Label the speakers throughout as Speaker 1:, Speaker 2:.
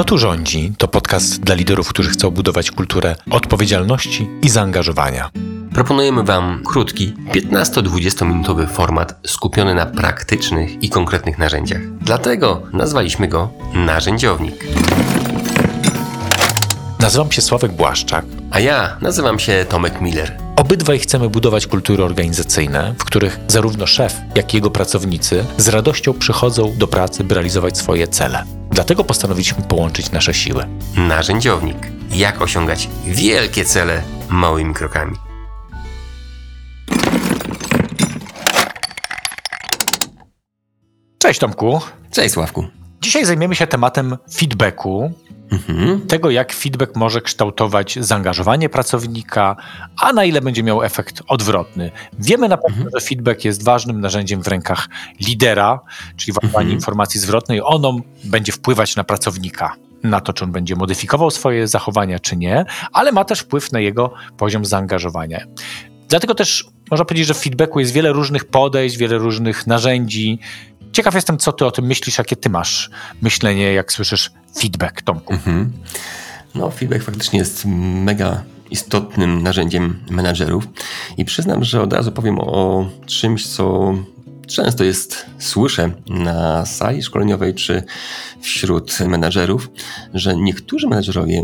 Speaker 1: Kto tu rządzi? To podcast dla liderów, którzy chcą budować kulturę odpowiedzialności i zaangażowania.
Speaker 2: Proponujemy Wam krótki, 15-20 minutowy format skupiony na praktycznych i konkretnych narzędziach. Dlatego nazwaliśmy go Narzędziownik.
Speaker 1: Nazywam się Sławek Błaszczak.
Speaker 2: A ja nazywam się Tomek Miller.
Speaker 1: Obydwaj chcemy budować kultury organizacyjne, w których zarówno szef, jak i jego pracownicy z radością przychodzą do pracy, by realizować swoje cele. Dlatego postanowiliśmy połączyć nasze siły.
Speaker 2: Narzędziownik. Jak osiągać wielkie cele małymi krokami.
Speaker 1: Cześć Tomku.
Speaker 2: Cześć Sławku.
Speaker 1: Dzisiaj zajmiemy się tematem feedbacku, mhm. tego jak feedback może kształtować zaangażowanie pracownika, a na ile będzie miał efekt odwrotny. Wiemy na pewno, mhm. że feedback jest ważnym narzędziem w rękach lidera, czyli wydawanie mhm. informacji zwrotnej. Ono będzie wpływać na pracownika na to, czy on będzie modyfikował swoje zachowania, czy nie, ale ma też wpływ na jego poziom zaangażowania. Dlatego też można powiedzieć, że w feedbacku jest wiele różnych podejść, wiele różnych narzędzi. Ciekaw jestem, co ty o tym myślisz, jakie ty masz myślenie, jak słyszysz feedback, Tomku. Mhm.
Speaker 2: No, feedback faktycznie jest mega istotnym narzędziem menadżerów i przyznam, że od razu powiem o czymś, co często jest, słyszę na sali szkoleniowej czy wśród menadżerów, że niektórzy menadżerowie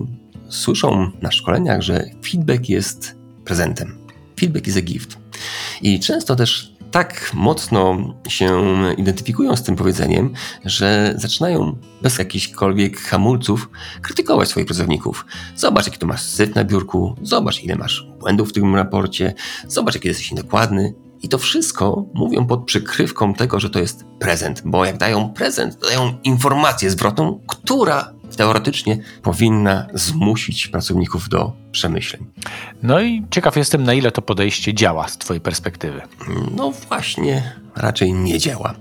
Speaker 2: słyszą na szkoleniach, że feedback jest prezentem. Feedback is a gift. I często też tak mocno się identyfikują z tym powiedzeniem, że zaczynają bez jakichkolwiek hamulców krytykować swoich pracowników. Zobacz, jaki to masz syf na biurku, zobacz, ile masz błędów w tym raporcie, zobacz, jaki jesteś niedokładny. I to wszystko mówią pod przykrywką tego, że to jest prezent, bo jak dają prezent, dają informację zwrotną, która teoretycznie powinna zmusić pracowników do przemyśleń.
Speaker 1: No i ciekaw jestem, na ile to podejście działa z Twojej perspektywy.
Speaker 2: No właśnie, raczej nie działa.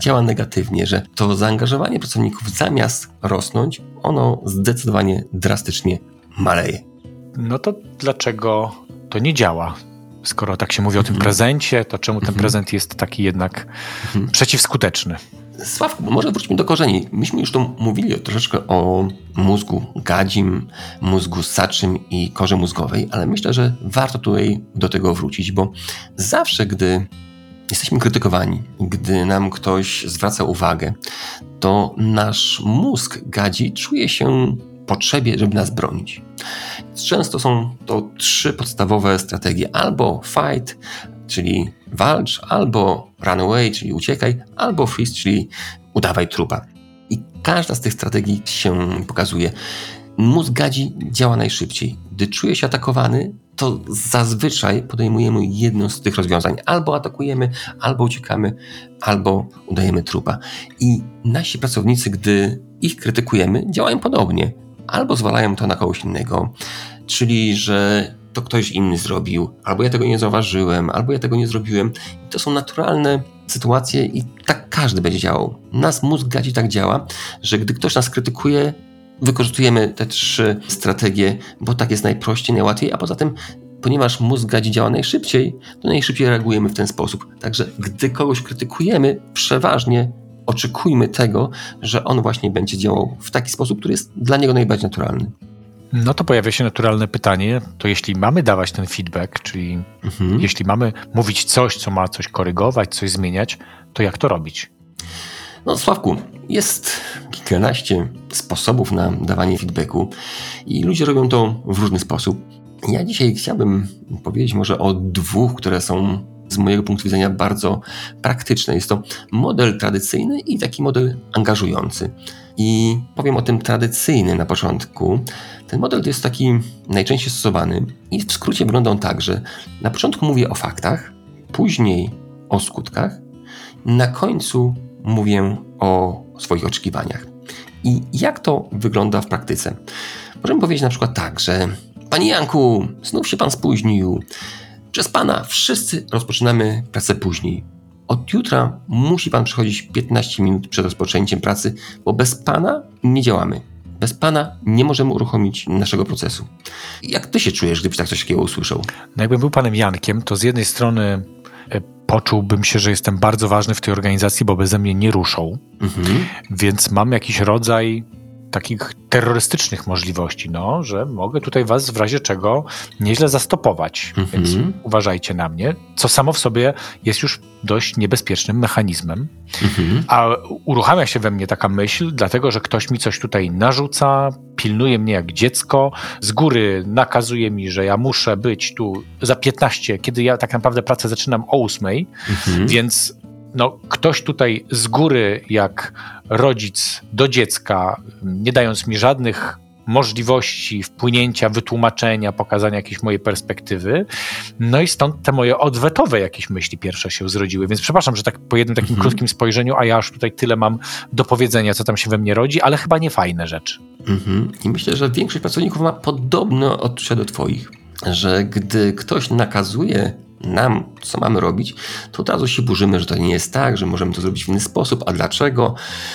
Speaker 2: Działa negatywnie, że to zaangażowanie pracowników zamiast rosnąć, ono zdecydowanie drastycznie maleje.
Speaker 1: No to dlaczego to nie działa? Skoro tak się mówi o tym mhm. prezencie, to czemu ten mhm. prezent jest taki jednak mhm. przeciwskuteczny?
Speaker 2: Sławku, może wróćmy do korzeni. Myśmy już tu mówili troszeczkę o mózgu gadzim, mózgu saczym i korze mózgowej, ale myślę, że warto tutaj do tego wrócić, bo zawsze, gdy jesteśmy krytykowani, gdy nam ktoś zwraca uwagę, to nasz mózg gadzi czuje się potrzebie, żeby nas bronić. Często są to trzy podstawowe strategie: albo fight, czyli walcz, albo run away, czyli uciekaj, albo freeze, czyli udawaj trupa. I każda z tych strategii się pokazuje. Mózg gadzi działa najszybciej. Gdy czuje się atakowany, to zazwyczaj podejmujemy jedno z tych rozwiązań. Albo atakujemy, albo uciekamy, albo udajemy trupa. I nasi pracownicy, gdy ich krytykujemy, działają podobnie. Albo zwalają to na kogoś innego, czyli że to ktoś inny zrobił, albo ja tego nie zauważyłem, albo ja tego nie zrobiłem. I to są naturalne sytuacje i tak każdy będzie działał. Nas mózg gadzi tak działa, że gdy ktoś nas krytykuje, wykorzystujemy te trzy strategie, bo tak jest najprościej, najłatwiej, a poza tym ponieważ mózg gadzi działa najszybciej, to najszybciej reagujemy w ten sposób. Także gdy kogoś krytykujemy, przeważnie oczekujmy tego, że on właśnie będzie działał w taki sposób, który jest dla niego najbardziej naturalny.
Speaker 1: No to pojawia się naturalne pytanie, to jeśli mamy dawać ten feedback, czyli mhm. jeśli mamy mówić coś, co ma coś korygować, coś zmieniać, to jak to robić?
Speaker 2: No Sławku, jest kilkanaście sposobów na dawanie feedbacku i ludzie robią to w różny sposób. Ja dzisiaj chciałbym powiedzieć może o dwóch, które są z mojego punktu widzenia bardzo praktyczne. Jest to model tradycyjny i taki model angażujący. I powiem o tym tradycyjny na początku. Ten model jest taki najczęściej stosowany i w skrócie wygląda on tak, że na początku mówię o faktach, później o skutkach, na końcu mówię o swoich oczekiwaniach. I jak to wygląda w praktyce? Możemy powiedzieć na przykład tak, że Panie Janku, znów się Pan spóźnił. Przez Pana wszyscy rozpoczynamy pracę później. Od jutra musi Pan przychodzić 15 minut przed rozpoczęciem pracy, bo bez Pana nie działamy. Bez Pana nie możemy uruchomić naszego procesu. Jak Ty się czujesz, gdybyś tak coś takiego usłyszał?
Speaker 1: No jakbym był Panem Jankiem, to z jednej strony e, poczułbym się, że jestem bardzo ważny w tej organizacji, bo beze mnie nie ruszą. Mhm. Więc mam jakiś rodzaj takich terrorystycznych możliwości, no, że mogę tutaj was w razie czego nieźle zastopować, mm -hmm. więc uważajcie na mnie, co samo w sobie jest już dość niebezpiecznym mechanizmem, mm -hmm. a uruchamia się we mnie taka myśl, dlatego, że ktoś mi coś tutaj narzuca, pilnuje mnie jak dziecko, z góry nakazuje mi, że ja muszę być tu za 15, kiedy ja tak naprawdę pracę zaczynam o 8, mm -hmm. więc no, ktoś tutaj z góry, jak rodzic do dziecka, nie dając mi żadnych możliwości wpłynięcia, wytłumaczenia, pokazania jakiejś mojej perspektywy. No i stąd te moje odwetowe jakieś myśli pierwsze się zrodziły. Więc przepraszam, że tak po jednym takim mhm. krótkim spojrzeniu, a ja aż tutaj tyle mam do powiedzenia, co tam się we mnie rodzi, ale chyba nie fajne rzeczy.
Speaker 2: Mhm. I myślę, że większość pracowników ma podobne odczucia do twoich, że gdy ktoś nakazuje nam, co mamy robić, to od razu się burzymy, że to nie jest tak, że możemy to zrobić w inny sposób, a dlaczego?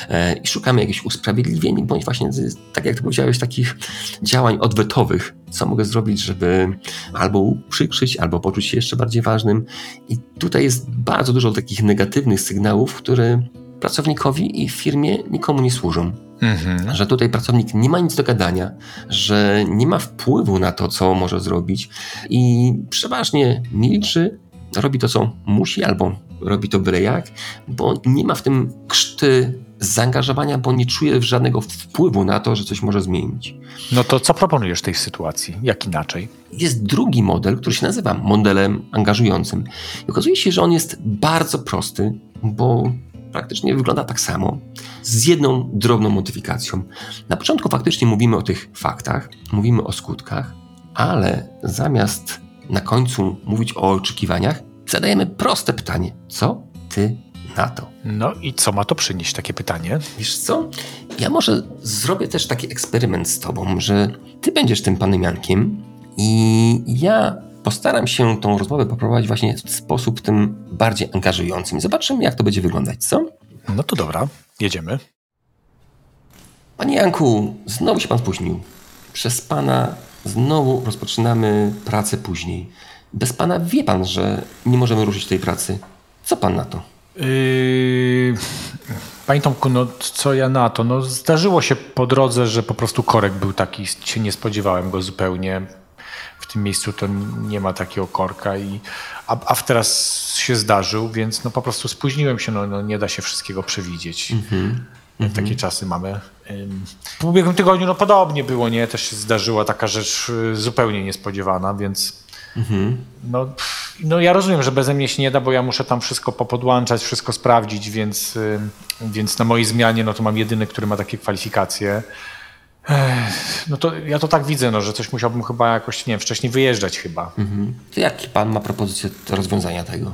Speaker 2: E, I szukamy jakichś usprawiedliwień, bądź właśnie, tak jak ty powiedziałeś, takich działań odwetowych. Co mogę zrobić, żeby albo uprzykrzyć, albo poczuć się jeszcze bardziej ważnym. I tutaj jest bardzo dużo takich negatywnych sygnałów, które pracownikowi i firmie nikomu nie służą. Mhm. Że tutaj pracownik nie ma nic do gadania, że nie ma wpływu na to, co może zrobić i przeważnie milczy, robi to, co musi, albo robi to byle jak, bo nie ma w tym krzty zaangażowania, bo nie czuje żadnego wpływu na to, że coś może zmienić.
Speaker 1: No to co proponujesz w tej sytuacji? Jak inaczej?
Speaker 2: Jest drugi model, który się nazywa modelem angażującym. I okazuje się, że on jest bardzo prosty, bo praktycznie wygląda tak samo, z jedną drobną modyfikacją. Na początku faktycznie mówimy o tych faktach, mówimy o skutkach, ale zamiast na końcu mówić o oczekiwaniach, zadajemy proste pytanie: co ty na to?
Speaker 1: No i co ma to przynieść, takie pytanie?
Speaker 2: Wiesz co? Ja może zrobię też taki eksperyment z tobą, że ty będziesz tym panem Jankiem i ja Postaram się tą rozmowę poprowadzić właśnie w sposób tym bardziej angażującym. Zobaczymy, jak to będzie wyglądać, co?
Speaker 1: No to dobra, jedziemy.
Speaker 2: Panie Janku, znowu się pan spóźnił. Przez pana znowu rozpoczynamy pracę później. Bez pana wie pan, że nie możemy ruszyć tej pracy. Co pan na to? Yy,
Speaker 1: Panie Tomku, no co ja na to? No zdarzyło się po drodze, że po prostu korek był taki, się nie spodziewałem go zupełnie tym miejscu to nie ma takiego korka, i, a, a teraz się zdarzył, więc no po prostu spóźniłem się, no, no nie da się wszystkiego przewidzieć. Mm-hmm. Takie mm-hmm. czasy mamy. W ubiegłym tygodniu no podobnie było, nie? Też się zdarzyła taka rzecz y, zupełnie niespodziewana, więc mm-hmm. no, no ja rozumiem, że beze mnie się nie da, bo ja muszę tam wszystko popodłączać, wszystko sprawdzić, więc, więc na mojej zmianie no to mam jedyny, który ma takie kwalifikacje. No to ja to tak widzę, no, że coś musiałbym chyba jakoś, nie wiem, wcześniej wyjeżdżać chyba. Mhm.
Speaker 2: To jaki pan ma propozycję rozwiązania tego?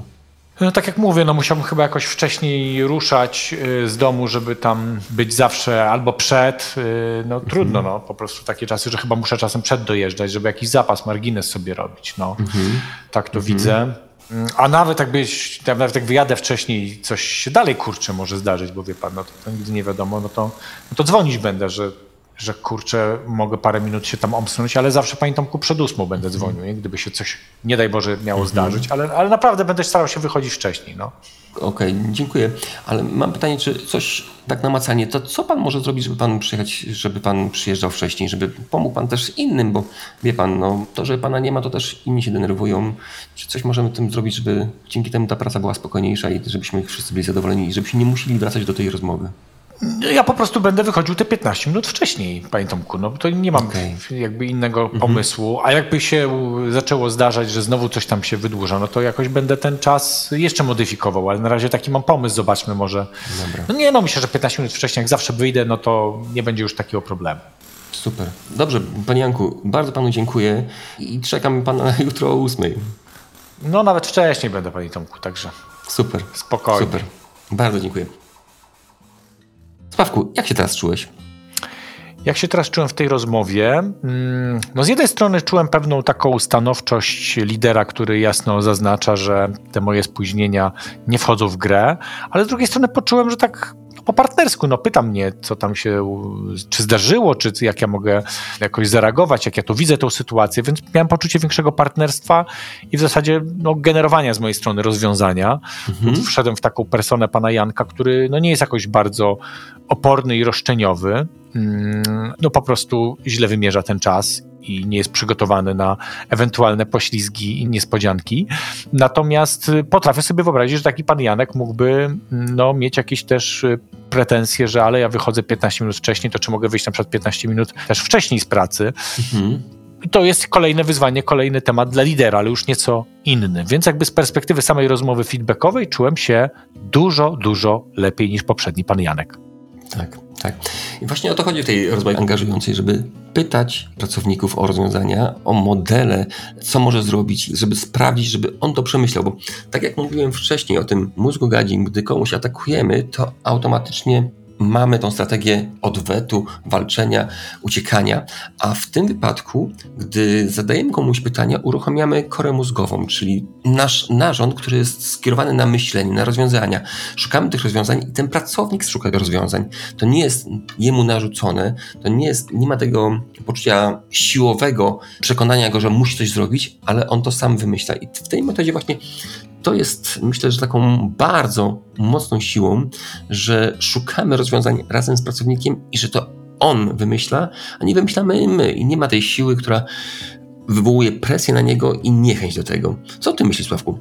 Speaker 1: No tak jak mówię, no musiałbym chyba jakoś wcześniej ruszać y, z domu, żeby tam być zawsze albo przed. Y, no mhm. trudno, no po prostu takie czasy, że chyba muszę czasem przed dojeżdżać, żeby jakiś zapas, margines sobie robić. No. Mhm. Tak to widzę. Mm, a nawet jakbyś, nawet jak wyjadę wcześniej, coś się dalej kurczę może zdarzyć, bo wie pan, no to, to nigdy nie wiadomo, no to, no to dzwonić będę, że że kurczę, mogę parę minut się tam omsnąć, ale zawsze pamiętam ku przed ósmą będę dzwonił, nie? gdyby się coś, nie daj Boże, miało mhm. zdarzyć, ale, ale naprawdę będę starał się wychodzić wcześniej. No.
Speaker 2: Okej, okay, dziękuję. Ale mam pytanie, czy coś tak namacanie, to co pan może zrobić, żeby pan przyjechać, żeby pan przyjeżdżał wcześniej, żeby pomógł pan też innym, bo wie pan, no, to, że pana nie ma, to też inni się denerwują. Czy coś możemy tym zrobić, żeby dzięki temu ta praca była spokojniejsza i żebyśmy wszyscy byli zadowoleni i żebyśmy nie musieli wracać do tej rozmowy?
Speaker 1: Ja po prostu będę wychodził te 15 minut wcześniej, panie Tomku. No to nie mam okay. jakby innego mhm. pomysłu. A jakby się zaczęło zdarzać, że znowu coś tam się wydłuża, no to jakoś będę ten czas jeszcze modyfikował, ale na razie taki mam pomysł, zobaczmy może. Dobra. No nie no, myślę, że 15 minut wcześniej, jak zawsze wyjdę, no to nie będzie już takiego problemu.
Speaker 2: Super. Dobrze, panie Janku, bardzo panu dziękuję i czekam pana jutro o 8.
Speaker 1: No nawet wcześniej będę, panie Tomku, także.
Speaker 2: Super.
Speaker 1: Spokojnie.
Speaker 2: Super. Bardzo dziękuję. Sławku, jak się teraz czułeś?
Speaker 1: Jak się teraz czułem w tej rozmowie? Mm, no z jednej strony czułem pewną taką stanowczość lidera, który jasno zaznacza, że te moje spóźnienia nie wchodzą w grę, ale z drugiej strony poczułem, że tak po partnersku. No pyta mnie, co tam się, czy zdarzyło, czy jak ja mogę jakoś zareagować, jak ja to widzę tą sytuację, więc miałem poczucie większego partnerstwa i w zasadzie no, generowania z mojej strony rozwiązania. Mhm. Wszedłem w taką personę pana Janka, który no, nie jest jakoś bardzo oporny i roszczeniowy. Mm, no po prostu źle wymierza ten czas i nie jest przygotowany na ewentualne poślizgi i niespodzianki. Natomiast potrafię sobie wyobrazić, że taki pan Janek mógłby no, mieć jakieś też pretensje, że ale ja wychodzę 15 minut wcześniej, to czy mogę wyjść na przykład 15 minut też wcześniej z pracy. Mhm. To jest kolejne wyzwanie, kolejny temat dla lidera, ale już nieco inny. Więc jakby z perspektywy samej rozmowy feedbackowej czułem się dużo, dużo lepiej niż poprzedni pan Janek.
Speaker 2: Tak, tak. I właśnie o to chodzi w tej rozmowie angażującej, żeby pytać pracowników o rozwiązania, o modele, co może zrobić, żeby sprawdzić, żeby on to przemyślał. Bo tak jak mówiłem wcześniej o tym mózgu gadzim, gdy komuś atakujemy, to automatycznie mamy tą strategię odwetu, walczenia, uciekania, a w tym wypadku, gdy zadajemy komuś pytania, uruchamiamy korę mózgową, czyli nasz narząd, który jest skierowany na myślenie, na rozwiązania. Szukamy tych rozwiązań i ten pracownik szuka rozwiązań. To nie jest jemu narzucone, to nie jest, nie ma tego poczucia siłowego przekonania go, że musi coś zrobić, ale on to sam wymyśla. I w tej metodzie właśnie to jest, myślę, że taką bardzo mocną siłą, że szukamy rozwiązań razem z pracownikiem i że to on wymyśla, a nie wymyślamy my. I nie ma tej siły, która wywołuje presję na niego i niechęć do tego. Co ty myślisz, Sławku?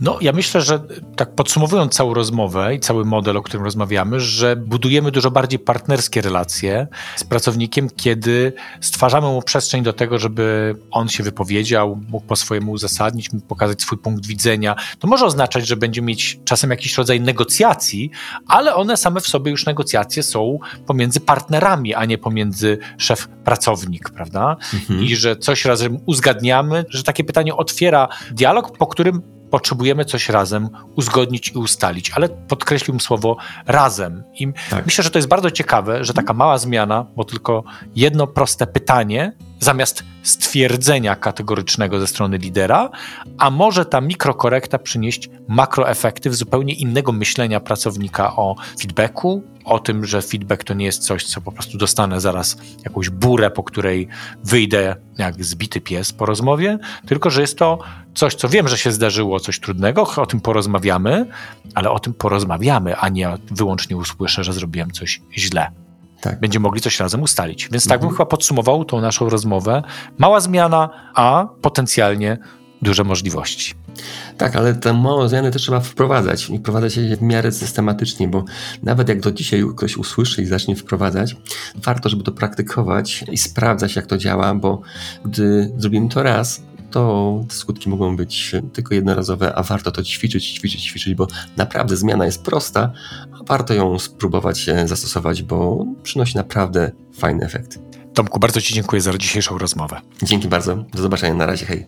Speaker 1: No, ja myślę, że tak podsumowując całą rozmowę i cały model, o którym rozmawiamy, że budujemy dużo bardziej partnerskie relacje z pracownikiem, kiedy stwarzamy mu przestrzeń do tego, żeby on się wypowiedział, mógł po swojemu uzasadnić, mógł pokazać swój punkt widzenia. To może oznaczać, że będzie mieć czasem jakiś rodzaj negocjacji, ale one same w sobie już negocjacje są pomiędzy partnerami, a nie pomiędzy szef-pracownik, prawda? Mhm. I że coś razem uzgadniamy, że takie pytanie otwiera dialog, po którym potrzebujemy coś razem uzgodnić i ustalić, ale podkreśliłbym słowo razem. I tak. myślę, że to jest bardzo ciekawe, że taka mała zmiana, bo tylko jedno proste pytanie, zamiast stwierdzenia kategorycznego ze strony lidera, a może ta mikrokorekta przynieść makroefekty w zupełnie innego myślenia pracownika o feedbacku, o tym, że feedback to nie jest coś, co po prostu dostanę zaraz jakąś burę, po której wyjdę jak zbity pies po rozmowie, tylko że jest to coś, co wiem, że się zdarzyło, coś trudnego, o tym porozmawiamy, ale o tym porozmawiamy, a nie wyłącznie usłyszę, że zrobiłem coś źle. Tak. Będziemy mogli coś razem ustalić. Więc tak bym mhm. chyba podsumował tą naszą rozmowę. Mała zmiana, a potencjalnie duże możliwości.
Speaker 2: Tak, ale te małe zmiany też trzeba wprowadzać i wprowadzać je w miarę systematycznie, bo nawet jak do dzisiaj ktoś usłyszy i zacznie wprowadzać, warto, żeby to praktykować i sprawdzać, jak to działa, bo gdy zrobimy to raz, to skutki mogą być tylko jednorazowe, a warto to ćwiczyć, ćwiczyć, ćwiczyć, bo naprawdę zmiana jest prosta, a warto ją spróbować zastosować, bo przynosi naprawdę fajny efekt.
Speaker 1: Tomku, bardzo Ci dziękuję za dzisiejszą rozmowę.
Speaker 2: Dzięki bardzo. Do zobaczenia. Na razie. Hej.